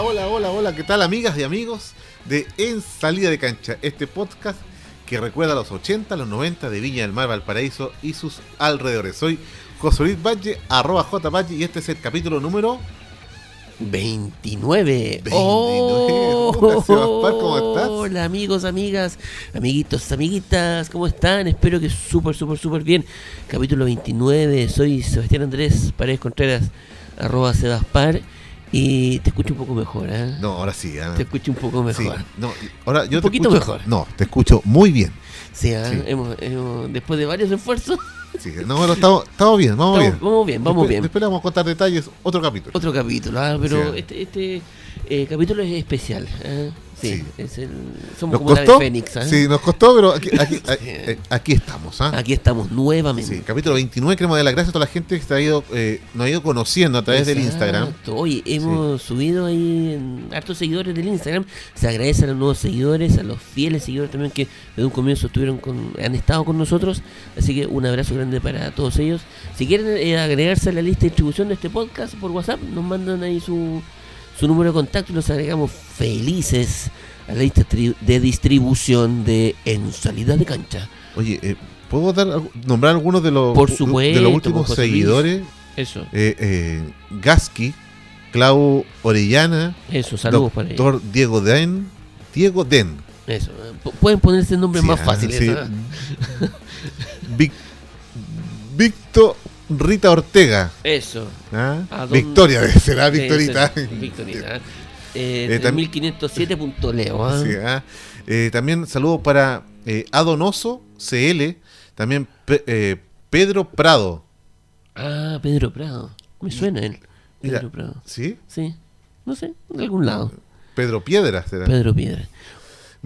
Hola, hola, hola, hola, ¿qué tal amigas y amigos de En Salida de Cancha? Este podcast que recuerda los 80, los 90 de Viña del Mar, Valparaíso y sus alrededores. Soy José Luis Valle, arroba J Valle, y este es el capítulo número 29. 29. Oh, Hola, ¿cómo estás? Hola amigos, amigas, amiguitos, amiguitas, ¿cómo están? Espero que súper, súper, súper bien. Capítulo 29, soy Sebastián Andrés Paredes Contreras, arroba Sebaspar, y te escucho un poco mejor, ¿eh? No, ahora sí. ah. Te escucho un poco Sí, mejor. no, ahora yo Un te poquito escucho- mejor. No, te escucho muy bien. Sí, ¿ah? Sí. Hemos- hemos- después de varios esfuerzos, Sí, no, no, estamos, estamos bien, vamos estamos- bien. vamos bien, vamos Después- bien. Después le vamos a contar detalles, otro capítulo. Otro capítulo, ¿ah? pero Sí. este, este eh, capítulo es especial. Sí, Sí. es el, somos ¿Nos como la costó? Fénix. ¿ah? Sí, nos costó, pero aquí, aquí, eh, aquí estamos. ¿ah? Aquí estamos nuevamente. Sí, capítulo 29, queremos dar las gracias a toda la gente que se ha ido, eh, nos ha ido conociendo a través del Exacto. Instagram. Oye, hemos subido ahí en hartos seguidores del Instagram. Se agradece a los nuevos seguidores, a los fieles seguidores también que desde un comienzo estuvieron con, han estado con nosotros. Así que un abrazo grande para todos ellos. Si quieren eh, agregarse a la lista de distribución de este podcast por WhatsApp, nos mandan ahí su, su número de contacto y los agregamos felices a la lista de distribución de En Salida de Cancha. Oye, eh, ¿puedo dar, nombrar algunos de los, Por de los últimos seguidores? Eso, Eh, eh, Gasky, Clau Orellana, eso, saludos para ellos. Doctor Diego Den, Diego Den. Eso, pu- pueden ponerse nombres Sí, más ah, fáciles. sí. Víctor Rita Ortega. Eso. ¿ah? Victoria, será Sí, Victorita. sí, Victorita. ¿eh? Eh, Eh, tam- 3507.leo. ¿ah? Sí, ah. Eh, también saludo para eh, Adonoso CL, también Pe- eh, Pedro Prado. Ah, Pedro Prado. Me suena él. Mira. Pedro Prado. ¿Sí? Sí. No sé, de algún lado. Pedro Piedra será. Pedro Piedra.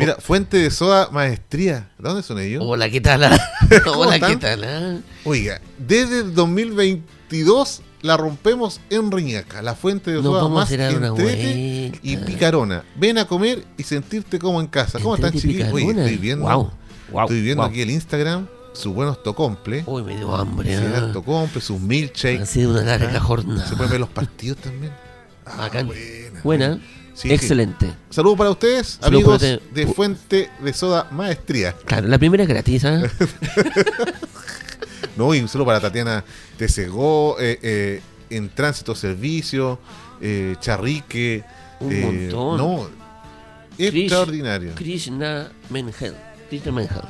Mira, Fuente de Soda Maestría. ¿De dónde son ellos? Hola, ¿qué tal? Hola? ¿qué tal? ah? Oiga, desde el 2022 la rompemos en Riñaca, la fuente de Nos soda más entrete y picarona. Ven a comer y sentirte como en casa. ¿Cómo están, chiquillos? Oye, estoy viendo, guau, estoy viendo aquí el Instagram, sus buenos tocomple, Uy, me dio hambre. sí, ah. tocomple, sus Ha milkshakes. sido una larga Ah, jornada. Se pueden ver los partidos también. Ah, Bacán. buena. Buena. Sí, sí. Excelente. Saludos para ustedes, Saludos amigos para usted. de Fuente de Soda Maestría. Claro, la primera es gratis. ¿ah? No, y un saludo para Tatiana Tesegó, eh, eh, en Tránsito Servicio, eh, Charrique. Un montón. No, Chris- extraordinario. Krishna Menhel. Krishna Menhel.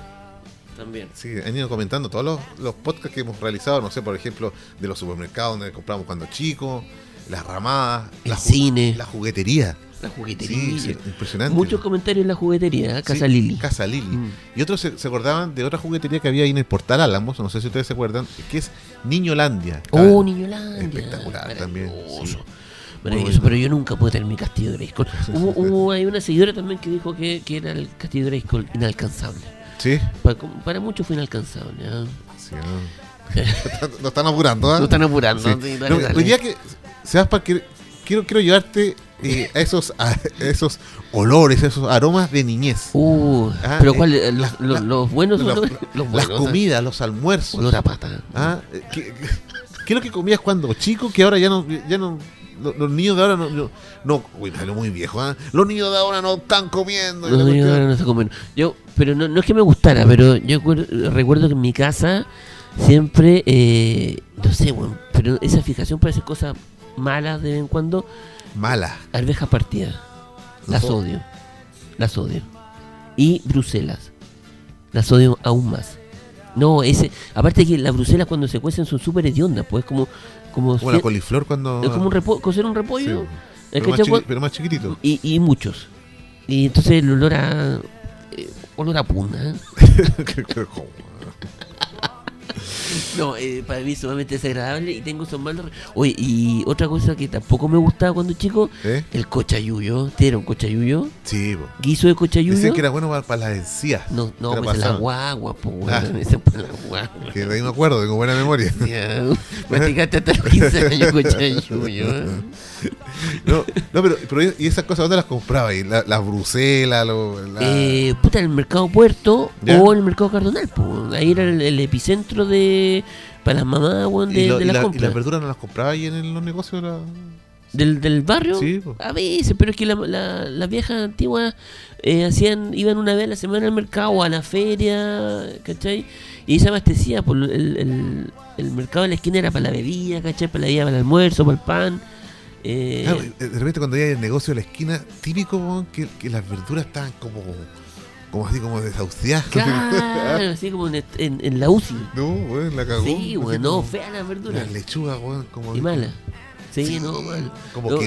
También. Sí, han ido comentando todos los, los podcasts que hemos realizado, no sé, por ejemplo, de los supermercados donde compramos cuando chicos, las ramadas, El la, cine. la juguetería. La juguetería. Sí, impresionante. Muchos comentarios en la juguetería, ¿eh? Casa Sí, Lili. Casa Lili. Mm. Y otros se, se acordaban de otra juguetería que había ahí en el Portal Álamos, no sé si ustedes se acuerdan, que es Niñolandia. Oh, Niñolandia. espectacular también, Maravilloso. sí. Maravilloso, pero yo nunca pude tener mi castillo de Grayskull. Hubo, hubo- hay una seguidora también que dijo que, que era el castillo de Grayskull inalcanzable. Sí, Para, para muchos fue inalcanzable. ¿ah? sí, no. no están apurando, ¿ah? No están apurando. Sí. dale, No, dale. hoy día que Sebas, que quiero, quiero llevarte eh, a esos, a esos olores, a esos aromas de niñez. Uh, Ah, pero eh, ¿cuál? eh, la- los, los- la- los buenos los- los, los Las buenos, comidas, los almuerzos. Olor a pata. Ah, eh, ¿qué, es lo que comías cuando chico que ahora ya no, ya no lo- los, niños de ahora no, no, no uy, muy viejo, ¿ah? Los niños de ahora no están comiendo. No, yo cuestión. ahora no sé comer. Yo, pero no, no es que me gustara, pero yo recuerdo que en mi casa siempre, eh, no sé, bueno, pero esa fijación para hacer cosas malas de vez en cuando, Mala. arvejas partidas. Las Ojo. odio. Las odio. Y Bruselas. Las odio aún más. No, ese, aparte que las Bruselas cuando se cuecen son súper hediondas, pues como, como, Como la coliflor cuando. es como un repo- cocer un Sí, repollo. pero, más pero más chiquitito. y, y muchos. Y entonces el olor a. eh, olor a puna. No, eh, para mí es sumamente desagradable y tengo esos malos. Oye, y otra cosa que tampoco me gustaba cuando chico, ¿Eh? el cochayuyo. ¿Te un cochayuyo? Sí, po. ¿Guiso de cochayuyo? Decían que era bueno para, para las encías. No, no, pues la guagua, Ah. weón. Ese es para la guagua. Que de ahí me acuerdo, tengo buena memoria. Ya, Masticaste hasta los 15 años cochayuyo. ¿eh? No, no pero, pero ¿y esas cosas dónde las compraba? ahí? La- Las Bruselas, lo- la- Eh, puta, en el mercado Puerto ¿Ya? o en el mercado Cardonal, pues. Ahí era el, el epicentro de. Para las mamás, weón, de, lo- de la la, y las verduras no las compraba ahí en los negocios. La... ¿Del, del barrio? Sí, po. A veces, pero es que la- la- las viejas antiguas eh, hacían, iban una vez a la semana al mercado o a la feria, ¿cachai? Y se abastecía, por el, el- el mercado de la esquina era para la bebida, ¿cachai? Para la bebida, para el almuerzo, para el pan. Eh, Claro, de repente cuando hay el negocio de la esquina, típico que, que las verduras estaban como, como así como desahuciadas. claro, así como en, en- en la UCI. no, weón, la cagó. Sí, weón, no, fea las verduras. Las lechugas, weón, como. Y mala. Sí, no, mal. Como No,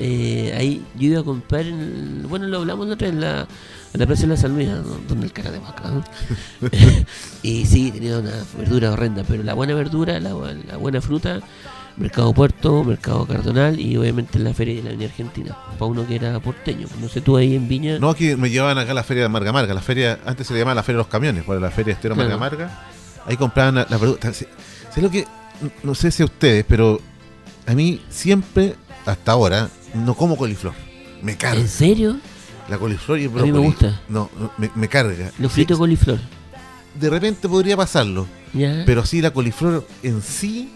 eh, ahí yo iba a comprar, en el- bueno, lo hablamos la otra vez en la, en la Plaza de la San Luis, ¿no? donde el cara de vaca. ¿no? y sí, tenía una verdura horrenda, pero la buena verdura, la buena fruta, Mercado Puerto, Mercado Cardonal y obviamente la Feria de la Avenida Argentina, para uno que era porteño. No sé, tú ahí en Viña. No, aquí me llevaban acá a la feria de Marga Marga. La feria, antes se le llamaba la feria de los camiones, por la feria estero Claro. Marga Marga. Ahí compraban la, la verdura. Sé, sé lo que, no sé si a ustedes, pero a mí siempre, hasta ahora, no como coliflor. Me carga. ¿En serio? La coliflor y el A mí me brócoli. gusta. No, no, me, me carga. Los fritos de coliflor. De repente podría pasarlo, ¿Ya? pero sí la coliflor en sí.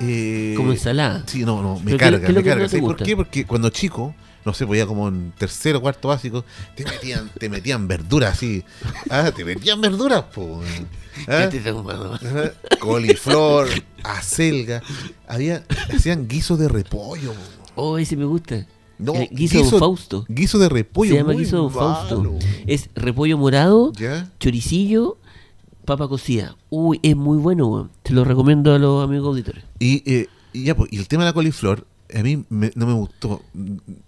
Eh, como ensalada. Sí, no, no, me ¿Pero qué- carga, me carga. no te ¿Sabes por qué? Porque cuando chico, no sé, pues ya como en tercero o cuarto básico, te metían, te metían verduras así. Ah, te metían verduras, po. Ah, Coliflor, acelga. Había, hacían guiso de repollo. po. Oh, ese me gusta. No, El guiso de Fausto. Guiso de repollo. Se llama guiso Don Fausto. Es repollo morado, ¿Ya? choricillo, papa cocida. Uy, es muy bueno, weón. Te lo recomiendo a los amigos auditores. Y, eh, y ya, pues, y el tema de la coliflor, a mí me- no me gustó.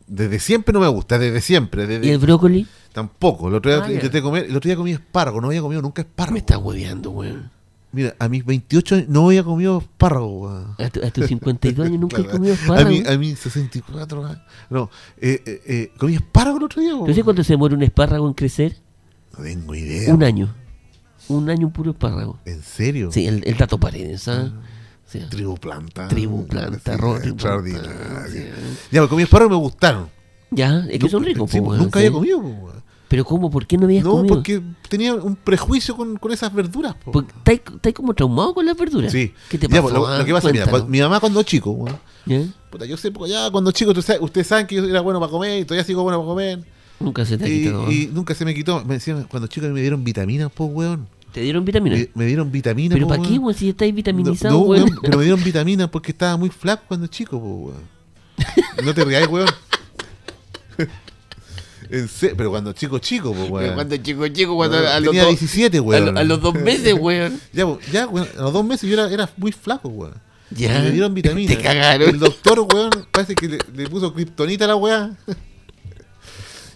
Desde siempre no me gusta, desde siempre. Desde, ¿Y el brócoli? Tampoco. El otro día Ah, intenté comer, el otro día comí espárrago, no había comido nunca espárrago. Me está hueveando, weón. Mira, a mis 28 años no había comido espárrago. weón. A, tu- a tus 52 años nunca he comido A espárrago. mí, a mí 64 años. No, eh, eh, eh, comí espárrago el otro día. weón. ¿Tú sabes cuánto se demora un espárrago en crecer? No tengo idea. Un año. Un año puro espárrago. ¿En serio? Sí, el, el dato paredes, ¿sabes? Sí. Tribu planta. Tribu, planta, Sí, extraordinario. sí. Ya, pues comí espárrago y me gustaron. Ya, es que son ricos, sí, weón, Nunca había comido. po. Pero ¿cómo? ¿Por qué no habías No, comido? porque tenía un prejuicio con, con esas verduras. ¿Estás como traumado con las verduras? Sí. ¿Qué te Ya, pasó? pues, lo, ah? lo que pasa, mira, mi mamá cuando chico, puta, yo sé, ya cuando chico, ustedes saben que yo era bueno para comer y todavía sigo bueno para comer. Nunca se te ha Y, quitado. y nunca se me quitó. Me decían, cuando chico me dieron vitaminas, pues, weón. ¿Te dieron vitaminas? Me, me dieron vitaminas, ¿Pero po, para qué, weón. Si estáis vitaminizado, No, no, weón. pero me dieron vitaminas porque estaba muy flaco cuando chico, po, weón. No te rías, weón. En pero cuando chico, chico, po, weón. Cuando chico, chico, cuando a los, Tenía dos, 17, a, weón. lo- a los dos meses, weón. Ya, po, ya, weón, a los dos meses yo era, era muy flaco, weón. Ya. Y me dieron vitaminas. Te cagaron. El doctor, weón, parece que le, le puso kriptonita a la weá.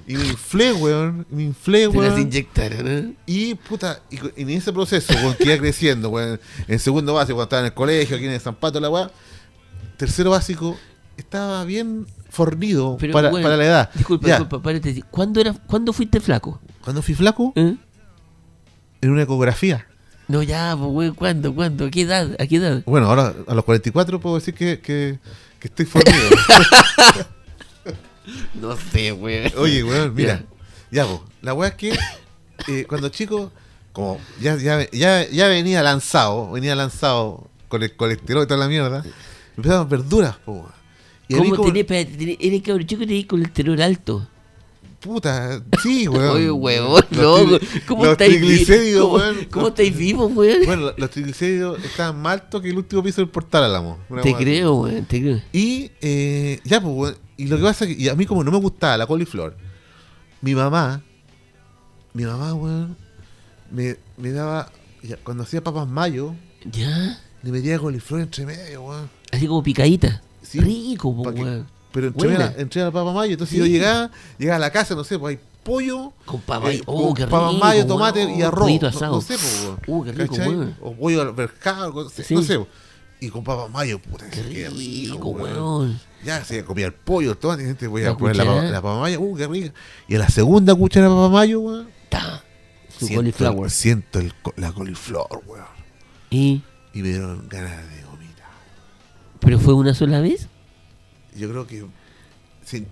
Y me inflé, weón. Me inflé, Te las weón. inyectaron, ¿eh? Y, puta, y en ese proceso, weón, que iba creciendo, weón. En segundo básico, cuando estaba en el colegio, aquí en el Zampato, la weá. Tercero básico, estaba bien fornido Pero, para, para la edad. Disculpa, Ya, disculpa, paréntesis. ¿Cuándo, era, ¿Cuándo fuiste flaco? Cuando fui flaco, ¿Eh? en una ecografía. No, ya, pues, weón, ¿cuándo? ¿Cuándo? ¿A qué edad? ¿A qué edad? Bueno, ahora a los 44 puedo decir que, que, que estoy fornido. No sé, weón. Oye, weón, mira. Ya, po, la weá es que eh, cuando chico, como ya, ya, ya, ya venía lanzado, venía lanzado con el colesterol y toda la mierda, empezaban verduras, po. weón. Y ¿Cómo como, tenés, espérate, tenés- eres cabrón chico tenés colesterol alto? puta, sí, weón. Oye, weón, loco. ¿Cómo los estáis triglicéridos, ¿Cómo, weón. ¿Cómo estáis vivos, weón? Bueno, los triglicéridos estaban más altos que el último piso del portal Álamo. Te creo, weón, te creo. Y eh, ya, pues, weón, y lo que pasa es que y a mí como no me gustaba la coliflor, mi mamá, mi mamá, weón, me, me daba, cuando hacía papas mayo, Ya. le metía coliflor entre medio, weón. Así como picadita. Sí, Rico, po, pa' que- weón. Pero entre medio, entre la papa mayo, entonces Sí. yo llegaba, llegaba a la casa, no sé, pues hay pollo, Con papa. eh, Oh, papas mayo, tomate y arroz. Pollito no- sé, pues, weón. Uh, qué rico. O pollo al verjado, no sé, Sí. no sé. Y con papas mayo, puta, Qué qué rico, weón. weón. Ya se comía el pollo, tomate, y gente voy a poner la, la papa mayo, uh, qué rica. Y a la segunda cuchara de papa mayo, weón, Ta. Su siento, cauliflower. siento el la coliflor, weón. ¿Y? Y me dieron ganas de vomitar. ¿Pero fue una sola vez? Yo creo que sí.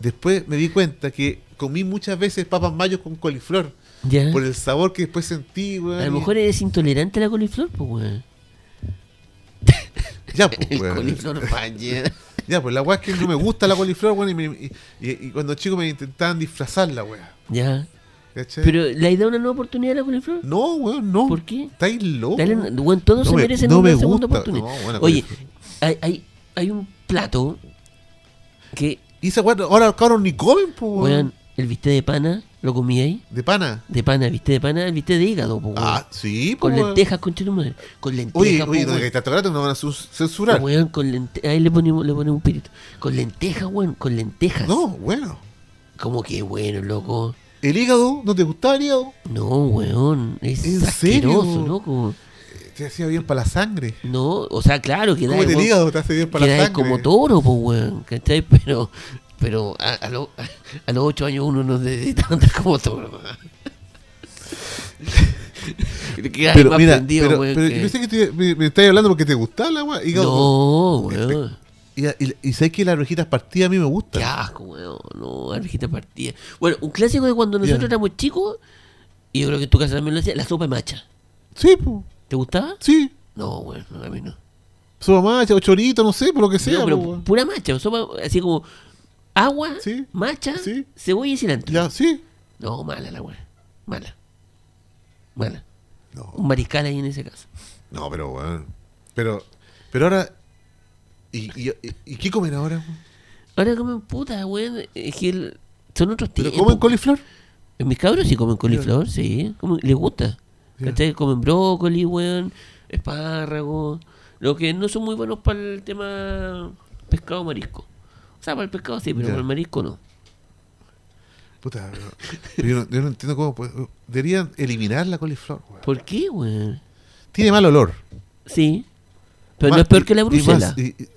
después me di cuenta que comí muchas veces papas mayos con coliflor Ya. por el sabor que después sentí, weón. A lo mejor eres intolerante a la coliflor, pues, weón. ya, pues, El coliflor falla. Ya, pues la weá es que no me gusta la coliflor, weón, y, me- y- y- y cuando chico me intentaban disfrazar la weá. Ya. Pero le has dado una nueva oportunidad a la coliflor. no, weón, no. ¿Por qué? Estáis locos. Dale, weón, todos No se me- merecen no una me segunda gusta. oportunidad. No, bueno, Oye, hay, hay, hay un plato que, Y esa weá, ahora los cabros ni comen, pues, weón. El bistec de pana, lo comí ahí. De pana. De pana, bistec de pana, el bistec de hígado, po. Ah, sí, con pues. weón. lentejas, con madre. Con lentejas, Oye, po, oye, weón. está no van a sus- censurar. Weón, con. Ahí le ponemos, le ponemos un pirito. Con lentejas, weón, con lentejas. No, bueno. Como que bueno, loco. ¿El hígado? ¿No te gustaba el hígado? No, weón. Es ¿En asqueroso, serio? loco. Te hacía bien para la sangre. No, o sea, claro que da. Cómete el hígado, te hace bien para la sangre. como toro, pues, weón. ¿Cachai? Pero, pero a, a, lo- a los ocho años uno no necesita andar como. Queda Pero más mira, prendido, pero, pero que- yo pensé que te- me, me estabas hablando porque te gustaba la. Hígado. No, weón. Y, y, y sabes que las orejitas partidas a mí me gustan. Qué asco, weón. No, arvejita partida. Bueno, un clásico de cuando nosotros éramos chicos, y yo creo que en tu casa también lo hacía, la sopa de macha. Sí, pues. ¿Te gustaba? Sí. No, weón, a mí no. Sopa macha o chorito, no sé, por lo que sea. No, pero po, pura macha, sopa así como agua, Sí, macha, sí. cebolla y cilantro. Ya, sí. No, mala la weá. Mala. Mala. No, Un mariscal ahí en ese caso. no pero weón. Pero, pero ahora. ¿Y, y, y- qué comen ahora? weón? Ahora comen puta, weón. Es que el- son otros ¿Pero tiempos. comen coliflor? En mis cabros sí comen coliflor, sí. Comen- les gusta. ¿Cachai? Comen brócoli, weón. Espárrago. Lo que no son muy buenos para el tema pescado marisco. O sea, para el pescado sí, pero Ya. para el marisco no. Puta, pero- pero yo, no, yo no entiendo cómo. pues, deberían eliminar la coliflor, weón. ¿Por qué, weón? Tiene mal olor. Sí. Pero Más- no es peor que la y- brusela. y- y-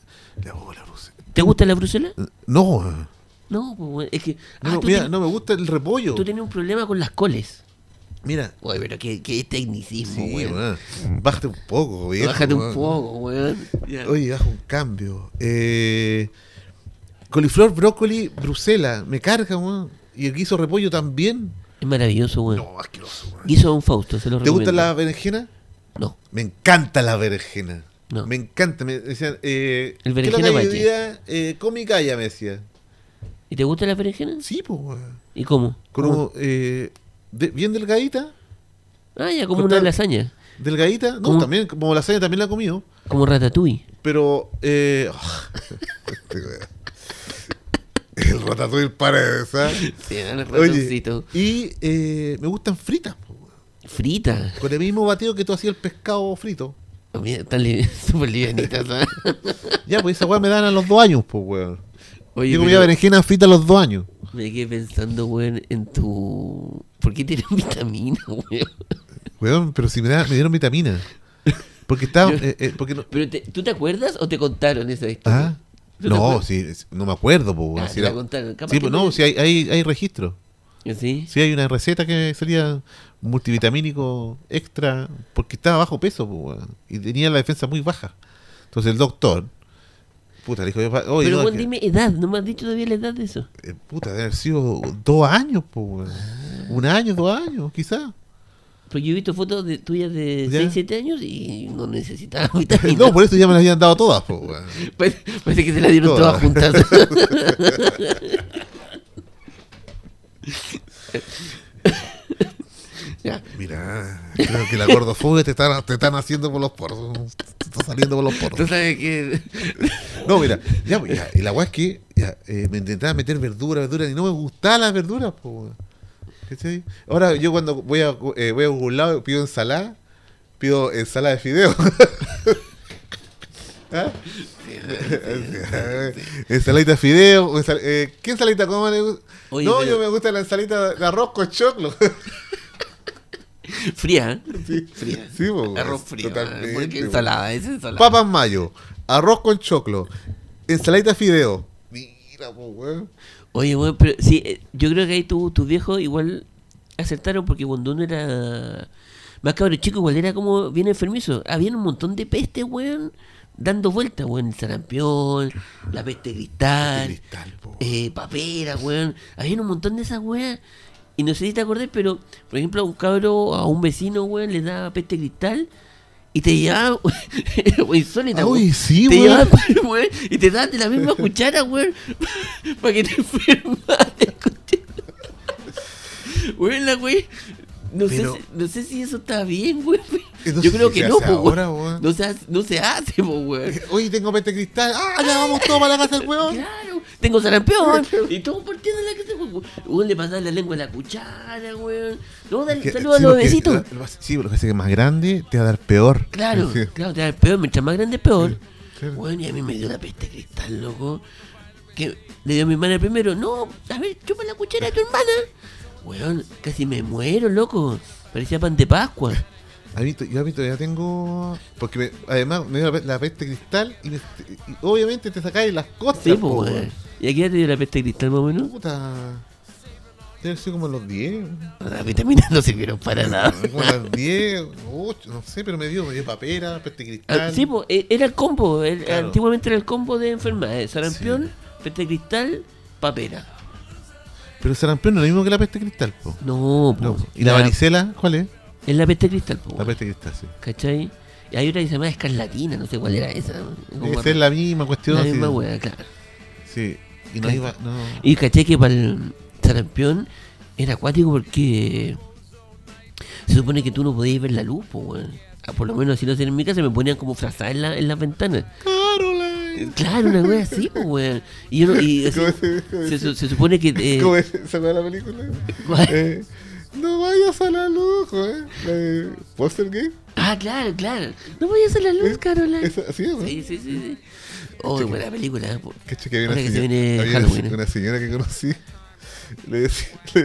la, oh, la brusela. ¿Te gusta la brusela? No, weón. No, pues, weón. Es que. No, ah, no, tú, mira, ten- no me gusta el repollo. tú tienes un problema con las coles. Mira. Oye, pero qué, qué tecnicismo, Sí, weón. weón. Bájate un poco, viejo, Bájate un weón. poco, weón. Ya. Oye, baja un cambio. Eh, coliflor, brócoli, Brusela. Me carga, weón. Y el guiso repollo también. Es maravilloso, weón. No, asqueroso, weón. Guiso Don Fausto, se lo ¿Te recomiendo. gusta la berenjena? No, Me encanta la berenjena. No. Me encanta. Me decían, eh, El ¿qué es berenjena valle. día? Eh, come y calla, me decía. ¿y te gusta la berenjena? Sí, pues, weón. ¿Y cómo? Uno, eh, de- bien delgadita. Ah, ya, como cortar- una lasaña. Delgadita. No, ¿Cómo? también, como lasaña también la he comido. Como ratatouille. Pero, eh, el ratatouille para ¿sabes? Sí, el Oye, ratoncito. y eh, me gustan fritas, po, weón. Frita. con el mismo batido que tú hacías el pescado frito. Oh, mira, Están li- súper livianitas. ¿sabes? Ya, pues esa weá me dan a los dos años, pues, weón. Oye, Yo comía berenjena frita a los dos años. me quedé pensando, weón, en tu... ¿Por qué tienes vitamina, weón? Weón, pero si me, da- me dieron vitamina. Porque estaba. Yo- eh, eh, porque no, ¿Pero te- tú te acuerdas o te contaron esa historia? ah, ¿Tú te no, sí, no me acuerdo. Ah, Si la sí, pues no, si hay, hay, hay registro. ¿Sí? Sí, hay una receta que sería multivitamínico extra, porque estaba bajo peso, y tenía la defensa muy baja. Entonces el doctor, puta, le dijo, oye, Pero, no, weón, que- dime edad. ¿No me has dicho todavía la edad de eso? eh, puta, debe haber sido dos años, pues, weón. Un año, dos años, quizás. Porque yo he visto fotos de, tuyas de Ya. 6, 7 años y no necesitaba. No, por eso ya me las habían dado todas, pues, weón. Parece, parece que se la dieron Todas. todas juntas. ya. Mira, creo que la gordofobia te están, te están haciendo por los poros. Te está saliendo por los Tú poros. sabes que. No, mira, ya, pues, ya, y la weá es que ya, eh, me intentaba meter verdura, verdura, y no me gustaban las verduras, pues, weón. ¿Cachai? Ahora yo cuando voy a, eh, voy a algún lado pido ensalada, pido ensalada de fideo. ¿Ah? Ensaladita de fideo. ensal- eh, ¿Qué ensaladita cómo le gusta? Oye, no, pero- yo me gusta la ensalita de arroz con choclo. Fría, ¿eh? sí, Fría. sí, Arroz frío. totalmente, Porque po. ensalada, es ensalada. Papas mayo, arroz con choclo, ensaladita de fideo. Mira, po, weón. Oye, bueno, pero sí, eh, yo creo que ahí tu- tus viejos igual acertaron porque cuando uno era más cabrón chico, igual era como bien enfermizo. Había un montón de peste, weón, dando vueltas, weón. El sarampión, la peste cristal, eh, papera, weón. Había un montón de esas weas. Y no sé si te acordás, pero por ejemplo a un cabro, a un vecino, weón, le daba peste cristal y te llevaban, wey, insólita, Ah, uy, sí, te weón. llevaban, weón, y te daban de la misma cuchara, weón, para que te enfermaras, Weón, la no, sé Pero- si, no sé si eso está bien, weón. Eso Yo creo que no, weón. weón. No se hace, no se hace, weón. Oye, tengo peste cristal. ¡Ah, ya vamos todos para la casa del weón! Claro, tengo sarampión. y todos partiendo la casa, weón. Weón, le pasaba la lengua a la cuchara, weón. No, dale, Que- saludos sí, a los lo- Sí, porque que más grande te va a dar peor. Claro, Sí. claro, te da el peor, mientras más grande peor. claro. Bueno, y a mí me dio la peste cristal, loco. Que le dio a mi hermana primero, no, a ver, chupa la cuchara de tu hermana. Weón, casi me muero, loco. Parecía pan de Pascua. A mí, yo a mí todavía tengo. Porque me- además me dio la, pe- la peste cristal y, me- y obviamente te sacáis las cosas. Sí, pues, weón. ¿Y aquí ya te dio la peste cristal más o menos? Puta. Debe ser como a los 10. Las vitaminas no sirvieron para nada. Como a las 10, 8, no sé, pero me dio, me dio papera, peste cristal. Ah, sí, pues, eh, era el combo. el- Claro. Antiguamente era el combo de enfermedades. Sarampión, peste cristal, papera. Pero el sarampión no es lo mismo que la peste cristal, po. No, No. pues. ¿Y la varicela? ¿Cuál es? Es la peste cristal, pues. La peste cristal, sí. ¿Cachai? Y hay otra que se llama escarlatina, no sé cuál era esa. Esa es la misma cuestión. la sí. misma wea, claro. Sí. Y no iba, no. Y caché que para el sarampión era acuático porque se supone que tú no podías ver la luz, weón. Ah, Por lo menos así lo hacían en mi casa, me ponían como frazada en, la, en las ventanas. Caroline. Claro, una wea así, weón. Y, yo no- y así- ¿Cómo se- se, se- su- se supone que... eh, ¿Cómo es la película? Eh, no vayas a la luz, ¿eh? La de Poster Game. Ah, claro, claro. No voy a la luz, Caroline. Esa, ¿sí, o no? Sí, sí, sí. sí. Oh, buena película. que había una, que señora, viene había Halloween, una, señora que conocí. Le decía, le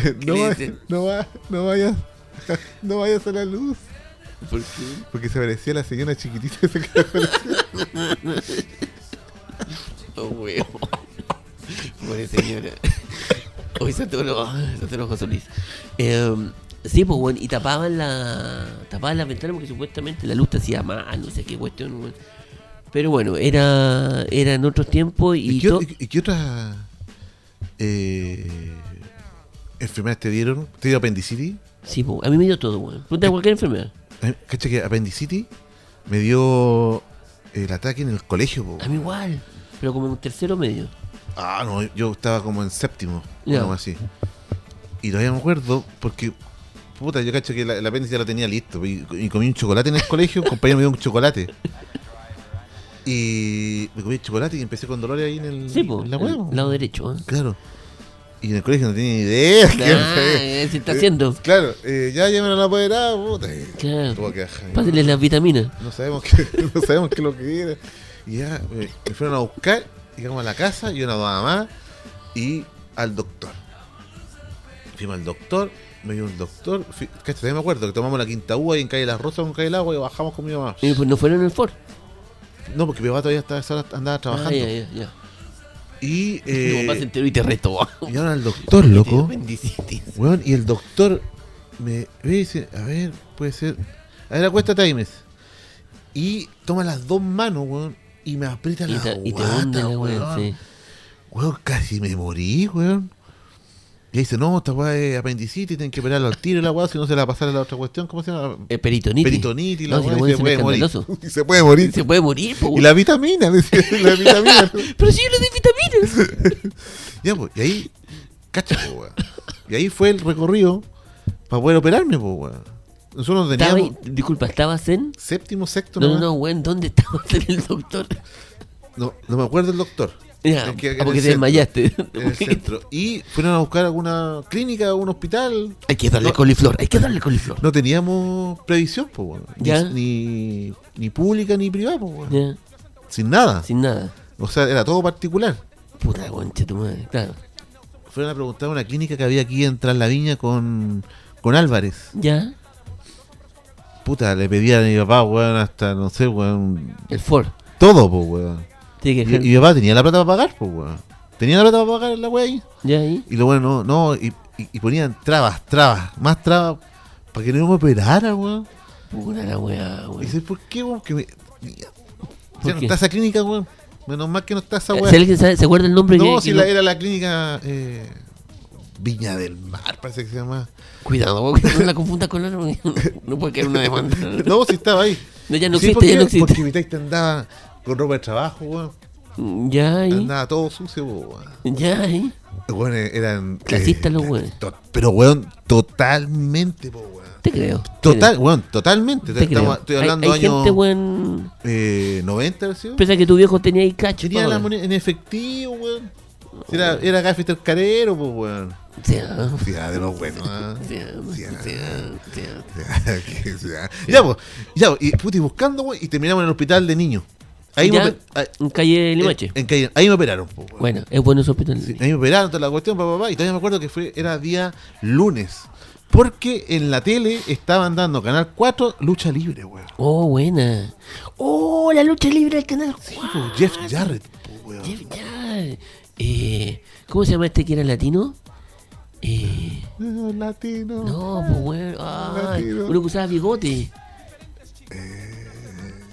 ¿Qué no, le va- dicen? no, va- no vayas. No vayas a la luz. ¿Por qué? Porque se parecía a la señora chiquitita esa que aparecía. Oh, weón. Pobre señora. Hoy Santoro, Santoro José Luis. Eh, sí, pues, weón, y tapaban la tapaban las ventanas porque supuestamente la luz te hacía mal, no sé qué cuestión, weón. Pero bueno, era eran otros tiempos y, ¿Y, qué, to- y- y qué otras eh, enfermedades te dieron? ¿Te dio apendicitis? Sí, pues, a mí me dio todo, weón. Pregunta cualquier enfermedad. Mí- Cacha que apendicitis me dio el ataque en el colegio. po. A mí igual, pero como en tercero medio. Ah, no, yo estaba como en séptimo, algo así. Y todavía me acuerdo porque, puta, yo cacho que la- el apéndice ya lo tenía listo. Y, y comí un chocolate en el colegio, un compañero me dio un chocolate. Y me comí el chocolate y empecé con dolores ahí en, el, Sí, en la hueá, po. lado derecho, ¿eh? Claro. Y en el colegio no tenía ni idea. qué eh, se está haciendo. Claro, eh, ya llamen a la apoderada, puta. Claro. Tuvo que bajar. Pásale las vitaminas. No sabemos qué, no sabemos qué es lo que era. Y ya eh, me fueron a buscar, llegamos a la casa, y una mamá y al doctor. Fuimos al doctor, me dio un doctor, fui, cacha, todavía me acuerdo que tomamos la quinta uva y en calle Las Rosas con calle del agua y bajamos con mi mamá. Y pues no fueron en el Ford. No, porque mi mamá todavía estaba, andaba trabajando. Ah, ya, ya, ya. Y, eh, papá se enteró y te retó. y ahora el doctor, loco. Y el doctor me ve y dice, a ver, puede ser. A ver, acuesta Times. Y toma las dos manos, weón, y me aprieta Y la te, y te hunde la weón. weá, sí. Weón, casi me morí, weón. Y dice, no, esta weá es apendicitis, tienen que operarlo al tiro la weá, si no se la va a la otra cuestión, ¿cómo se llama? Eh, peritonitis. Peritonitis, la No, si weá, y weá se puede morir. se puede morir. Se puede morir, po, Y la vitamina, decía, la vitamina. Pero si yo le doy vitaminas. ya, pues, y ahí, cacha, po, weón. Y ahí fue el recorrido para poder operarme, pues, weón. Nosotros Estaba teníamos ahí- disculpa, ¿estabas en? séptimo, sexto, No, no, no, weón, ¿dónde estabas en el doctor? No, no me acuerdo el doctor. Ya, Es que ah, porque te centro, desmayaste. En el centro. Y fueron a buscar alguna clínica, un hospital. Hay que darle No. coliflor, hay que darle coliflor. No teníamos previsión, pues. Ni- Ya. Ni, ni pública ni privada, pues, weón. Ya, Sin nada. sin nada. O sea, era todo particular. Puta, concha tu madre, claro. Fueron a preguntar a una clínica que había aquí en Tras la Viña con, con Álvarez. Ya, Puta, le pedían a mi papá, weón, hasta, no sé, weón. el Ford. Todo, pues, weón. Y, que y mi papá tenía la plata para pagar, pues, weón. Tenía la plata para pagar la weá ahí. Ya ahí. Y lo bueno, no, no, y, y- y ponían trabas, trabas, más trabas, para que no me operara, weón. Puta la weá, Y weón. dice, ¿por qué, weón? Que me, ya ¿Por no qué? está esa clínica, weón. Menos mal que no está esa Eh, weá. Se acuerda el nombre No, que- si que la, no- era la clínica eh, Viña del Mar, parece que se llama. Cuidado, no la confundas con la no puede caer una demanda. No, si estaba ahí. No, ya no Sí, existe, porque, ya no existe. Porque mi taita andaba con ropa de trabajo, weón. Ya ahí, Andaba todo sucio, weón. ya ahí. Weón, eran. Clasistas los weones. Pero, weón, totalmente, po, weón. Te creo. Total, weón, totalmente. Te creo. Estoy hablando hay, años gente, weón. eh, 90, ¿sí? Pese a que tu viejo tenía ahí cacho. Tenía la moneda en efectivo, weón. Era, era Gaffiter Carero, pues, weón. Ah, de los buenos, ah. ah. Ya, pues, ya, pues, y, puta, y buscando, y terminamos en el hospital de niños. Ahí me, Ya, ahí- en calle Limache. en calle- ahí me operaron, pues. Bueno, es bueno ese hospital. Sí, ahí me operaron toda la cuestión, papá, papá, y todavía me acuerdo que fue, era día lunes. Porque en la tele estaban dando Canal 4 Lucha Libre, weón. Oh, buena. Oh, la lucha libre del canal. Sí, pues, Jeff Jarrett. Jeff Jarrett. Eh, ¿Cómo se llama este que era latino? Eh, Eh, Latino. no, pues bueno. Ay, Latino. uno que usaba bigote.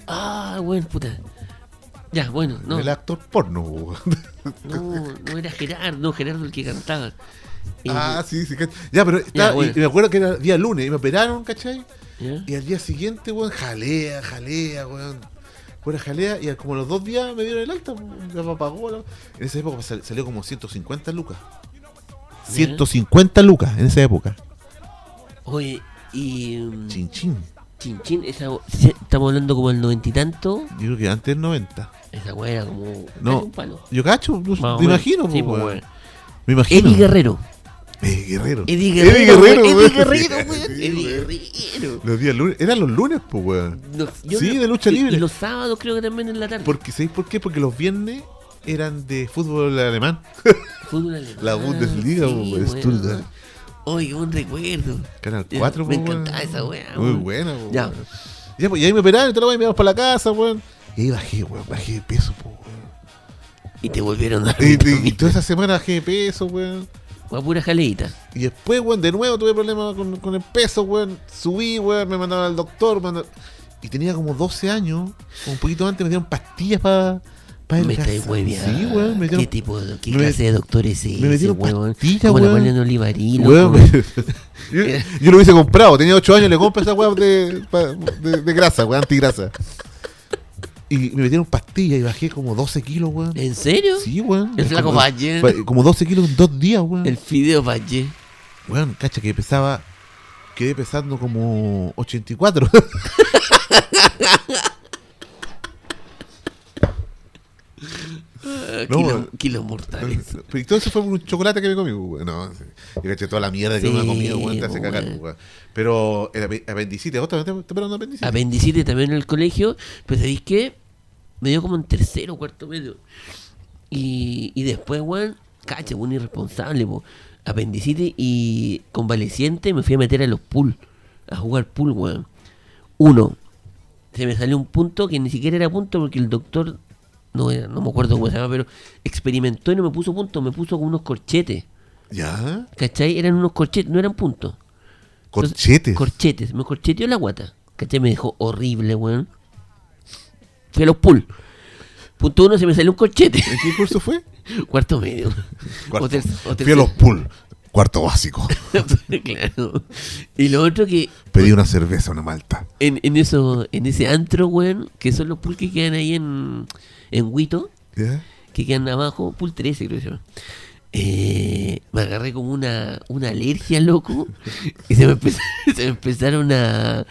Ah, bueno, puta. Ya, bueno, no. El actor porno. No, no era Gerardo, no, Gerardo el que cantaba. Eh, Ah, sí, sí. Ya, pero estaba- bueno. y, y me acuerdo que era día lunes y me operaron, ¿cachai? ¿ya? Y al día siguiente, weón, jalea, jalea, weón. Fuera jalea y como los dos días me dieron el alta, ya me pagó. la- En esa época sal- salió como 150 lucas. 150 lucas en esa época. Oye, y. mm, Chin chin. Chin Chin, esa, estamos hablando como el noventa y tanto. Yo creo que antes del 90. Esa weá era como. No. palo. Yo cacho, me imagino, Sí, pues, pues. Me imagino. Eddie Guerrero. Eddie Guerrero. Eddie Guerrero. Eddie Guerrero, weón. Eddie. Guerrero. Los días lunes, eran los lunes, pues, weón. No, Sí, no- de lucha libre. Y los sábados creo que también en la tarde. Porque, ¿sabéis por qué? Porque los viernes eran de fútbol alemán. Fútbol alemán. La Bundesliga, sí, weón, Stuttgart. Oye, un recuerdo. Canal Ya, 4, me pues, encantaba esa weá, Muy buena, pues, Ya. weón. Ya, pues, y ahí me operaron y todo lo demás, y me íbamos para la casa, weón. Y ahí bajé, weón, bajé de peso, pues, weón. Y te volvieron a dar Y, y- y toda esa semana bajé de peso, weón. Fue a pura jaleita. Y después, weón, de nuevo tuve problemas con, con el peso, weón. Subí, weón, me mandaron al doctor. Y tenía como 12 años, un poquito antes, me dieron pastillas para pa Me estáis hueveando. Sí, weón, me ¿Qué tipo de, qué me- clase de doctor es ese, me metieron weón? Como la weón. Marlene Olivarí, Weón, yo, yo lo hubiese comprado, tenía 8 años, le compré esa weá de, de, de grasa, weón, antigrasa. Y me metieron pastillas y bajé como 12 kilos, weón. ¿En serio? Sí, weón. El flaco Como- Valle. Como 12 kilos en dos días, weón. El Fideo Valle. Weón, cacha, que pesaba. Quedé pesando como 84. Ah, No, kilos, mortales. Pero y todo eso fue un chocolate que me comí, weón. No, yo caché toda la mierda que Sí, uno ha comido, te hace weón. cagar, weón. Pero el ape- apendicitis, ¿vos también te apendicitis? Apendicitis también en el colegio, pero ¿sabéis qué? Me dio como en tercero cuarto medio. Y, y después, weón, cacha, un irresponsable, po. Apendicitis y convaleciente me fui a meter a los pool, a jugar pool, weón. Uno, se me salió un punto que ni siquiera era punto porque el doctor, no, no me acuerdo cómo se llama, pero experimentó y no me puso punto, me puso como unos corchetes. Ya. ¿Cachai? Eran unos corchetes, no eran puntos. Entonces, Corchetes. Corchetes. Me corcheteó la guata. ¿Cachai? Me dejó horrible, weón. Fui a los pool. Punto uno, se me salió un corchete. ¿En qué curso fue? Cuarto medio. Cuarto. O ter- o Fui a los pool. Cuarto básico. claro. Y lo otro que Pedí una cerveza, una malta. en, en eso, en ese antro, weón, que son los pool que quedan ahí en, en Huito, que quedan abajo, pool 13 creo que se llama. Eh, me agarré como una, una alergia, loco. Y se me, empezó- se me empezaron a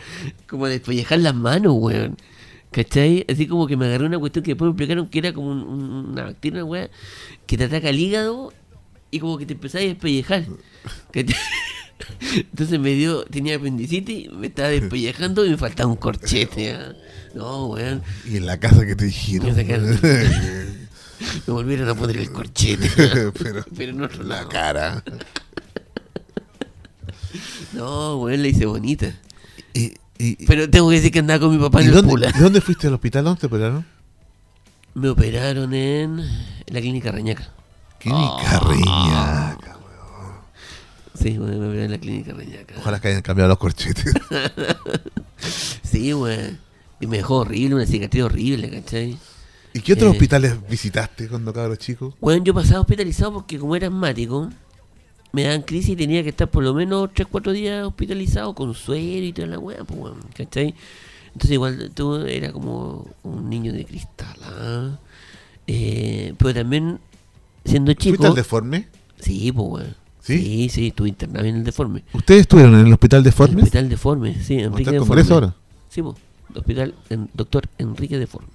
como a despellejar las manos, weón. ¿Cachai? Así como que me agarré una cuestión que después me explicaron que era como un- un- una bacteria, weón, que te ataca el hígado y como que te empezás a despellejar. ¿Cachai? Entonces me dio, tenía apendicitis, me estaba despellejando y me faltaba un corchete. ¿ah? No, weón. Y en la casa que te dijeron. Me volvieron a poner el corchete. Pero Pero otro la cara. No, weón, la hice bonita. Y, y, Pero tengo que decir que andaba con mi papá ¿y en el dónde, pula. ¿Dónde fuiste al hospital? ¿Dónde te operaron? Me operaron en, en la clínica Reñaca. Clínica Reñaca. Sí, weón, me operaron en la clínica Reñaca. Ojalá que hayan cambiado los corchetes. Sí, weón. Y me dejó horrible, una cicatriz horrible, ¿cachai? ¿Y qué otros Eh. hospitales visitaste cuando cabros chicos? Weón, yo pasaba hospitalizado porque como era asmático, me daban crisis y tenía que estar por lo menos 3-4 días hospitalizado con suero y toda la weá, pues, weón, ¿cachai? Entonces igual tú era como un niño de cristal, ¿ah? Eh, pero también siendo chico... ¿Fuiste al deforme? Sí, pues, weón. ¿Sí? Sí, sí, estuve internado en el deforme. ¿Ustedes estuvieron en el hospital El deforme? hospital deforme, sí, ¿O Enrique está el Deforme. Congreso ahora? Sí, pues, hospital, en- doctor Enrique Deforme.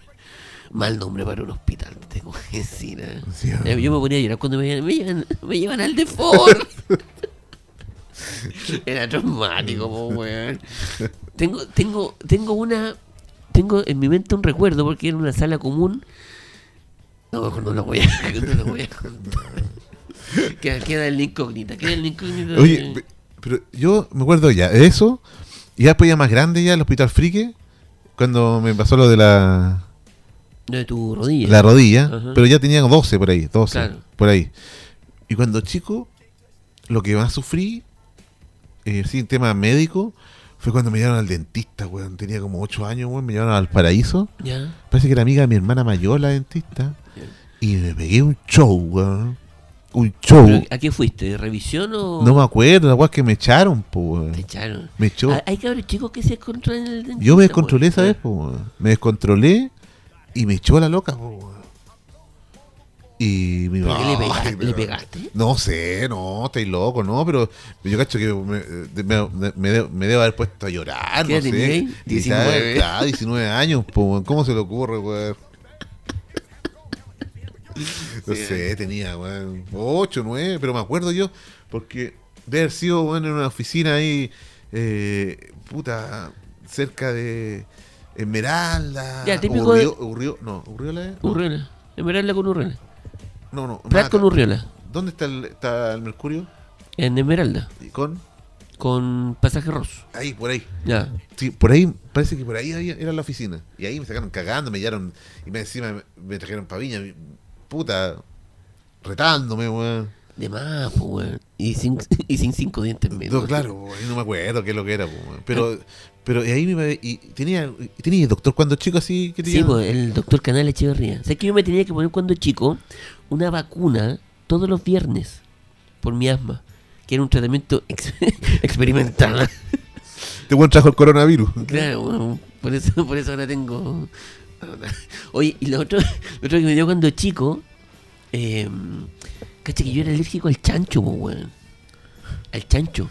Mal nombre para un hospital, tengo que decir. ¿eh? Sí, ah. Eh, Yo me ponía a llorar cuando me, llevan- me, llevan, me llevan al Deforme. Era traumático, po, weón. Tengo, tengo, tengo una. Tengo en mi mente un recuerdo porque era una sala común. No, no lo voy a, no lo voy a contar. Queda, queda en la incógnita, queda en la incógnita. Oye, de- pero yo me acuerdo ya de eso, y después ya más grande ya el hospital Frique, cuando me pasó lo de la, de tu rodilla. la rodilla, Ajá. pero ya tenía 12 por ahí, 12, Claro. por ahí. Y cuando chico, lo que más sufrí, eh, sí, en tema médico, fue cuando me llevaron al dentista, weón. Tenía como 8 años, weón, me llevaron al paraíso. Ya. Parece que era amiga de mi hermana mayor, la dentista. Y me pegué un show, weón. Un show. ¿A qué fuiste? ¿Revisión o.? No me acuerdo, la weá es que me echaron, po, weón. Te echaron. Me echó. Ah, Hay cabros chicos que se descontrolan el dentista. Yo me descontrolé esa weón. vez. Me descontrolé y me echó la loca, po. Y mi ¿Pero qué le, pegaste? ¿Le pegaste? No sé, no, estáis loco, no, pero yo cacho que me, me, me debo, me debo haber puesto a llorar, ¿Qué no sé. ahí? Quizás, 19. claro, 19 años, po. ¿cómo se le ocurre, weón? No Sí. sé, tenía, weón, 8, 9, pero me acuerdo yo, porque de haber sido, weón, en una oficina ahí, eh, puta, cerca de Esmeralda. Ya, típico de- Urrio- no, Urriola es? No, Urriola. Esmeralda con Urriola. no, no. Prat con. Urriola. ¿Dónde está el, está el Mercurio? En Esmeralda. ¿Y con? Con pasaje roso. Ahí, por ahí. Ya. Sí, por ahí, parece que por ahí había- era la oficina. Y ahí me sacaron cagando, me llevaron, y me encima me, me trajeron pa' Viña, mi- puta, retándome, weón. De más, pues, weón. Y sin, y sin cinco dientes menos. No, claro, weón, no me acuerdo qué es lo que era, weón. Pero, pero y ahí me y tenía, tenía doctor cuando chico así que tenía. Sí, pues, el doctor Canal Echeverría. O sea, que yo me tenía que poner cuando chico una vacuna todos los viernes por mi asma, que era un tratamiento ex- experimental. Este weón trajo el coronavirus. claro, bueno, por eso, por eso ahora tengo. Oye, y lo otro, lo otro que me dio cuando chico, eh, cacha que yo era alérgico al chancho, weón. Al chancho.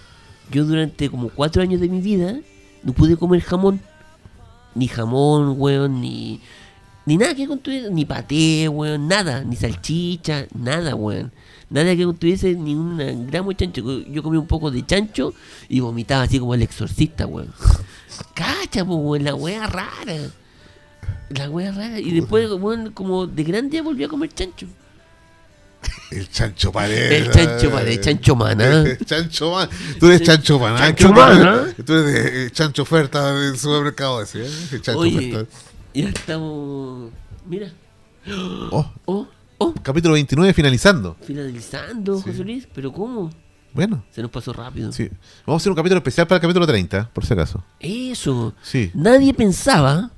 Yo durante como cuatro años de mi vida no pude comer jamón. Ni jamón, weón, ni, ni nada que contuviese, ni paté, weón, nada, ni salchicha, nada, weón. Nada que contuviese ni un gramo de chancho. Yo comí un poco de chancho y vomitaba así como el exorcista, weón. Cacha, weón, la wea rara. La wea rara. Y después, como de grande volví a comer chancho. El chancho pared. El chancho pared, chancho maná. El chancho man. Tú eres chancho maná. Chancho ¿Qué maná. Tú eres de eh, chancho oferta del supermercado ese, ¿eh? El chancho Oye, oferta. ya estamos. Mira. Oh, Oh, oh. capítulo 29 finalizando. Finalizando, Sí. José Luis. Pero ¿cómo? Bueno, Se nos pasó rápido. sí. Vamos a hacer un capítulo especial para el capítulo 30, por si acaso. Eso. Sí. Nadie pensaba,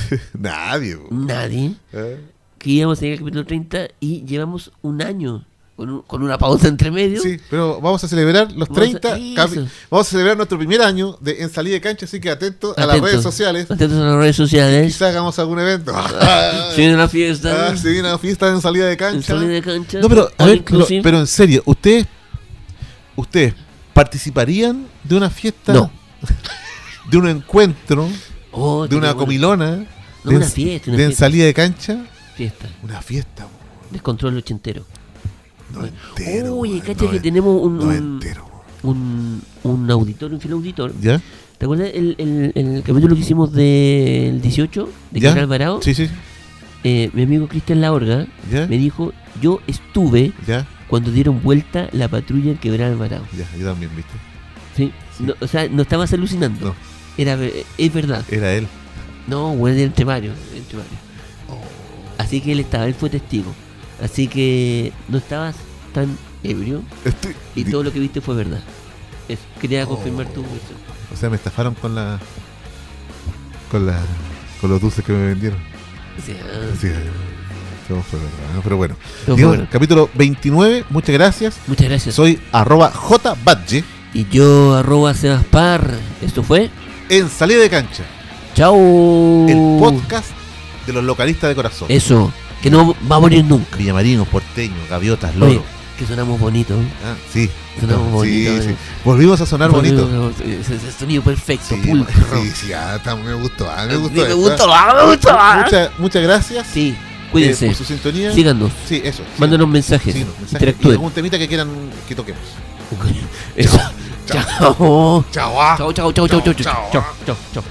Nadie. nadie, ¿Eh? que íbamos a llegar al capítulo 30 y llevamos un año con, un- con una pausa entre medio. Sí, pero vamos a celebrar los Vamos a- 30. eso. capi- Vamos a celebrar nuestro primer año de En Salida de Cancha, así que atentos a las redes sociales. Atentos a las redes sociales. Quizá hagamos algún evento. Se viene la fiesta. Ah, se viene una fiesta en salida de en cancha. salida de cancha. No, pero, a ver, pero en serio, ¿ustedes, ustedes participarían de una fiesta? No. De un encuentro, Oh, de una comilona, No, de, una fiesta, una de fiesta. salida de cancha? Fiesta. Una fiesta, po, Descontrol ochentero. no entero. Oye, weón, cacha no que en- tenemos un, no un, entero. un, un auditor, un fiel auditor. ¿Ya? ¿Te acuerdas el, el, el capítulo que hicimos del 18 de ¿Ya? Quebrar Alvarado? Sí, sí. Eh, mi amigo Cristian Laorga ¿Ya? me dijo, yo estuve ¿Ya? cuando dieron vuelta la patrulla en Quebrar Alvarado. Ya, yo también, ¿viste? ¿Sí? Sí. No, o sea, no estabas alucinando. No. Era, es verdad. Era él. No, era entre varios. Entre varios. Oh. Así que él estaba, él fue testigo. Así que no estabas tan ebrio Estoy- y todo lo que viste fue verdad. Eso, quería confirmar Oh. tu versión. O sea, me estafaron con la. con la. con los dulces que me vendieron. Sí, verdad, ¿no? pero bueno. Digamos, verdad. capítulo 29, muchas gracias. Muchas gracias. Soy arroba jbadge Y yo, arroba Sebaspar. Esto fue. En salida de cancha, Chao. el podcast de los localistas de corazón. Eso, que no va a morir nunca. Villamarinos, porteños, gaviotas, Oye, loro. que sonamos bonito. Ah, sí. Sonamos sí, bonito, sí. eh. Volvimos a sonar bonito. Ese, ese sonido perfecto, Sí, pulcro. sí, sí, ah, está- me gustó, ah, me Sí, gustó. me gustó, ah. ah, me gustó, ah. Muchas, muchas gracias Sí, eh, cuídense. por su sintonía. Síganos. Sí, eso. Mándanos mensajes. Sí, no, mensajes. Y interactúen. algún temita que quieran que toquemos. Eso. 走走 啊走走走走走走走走走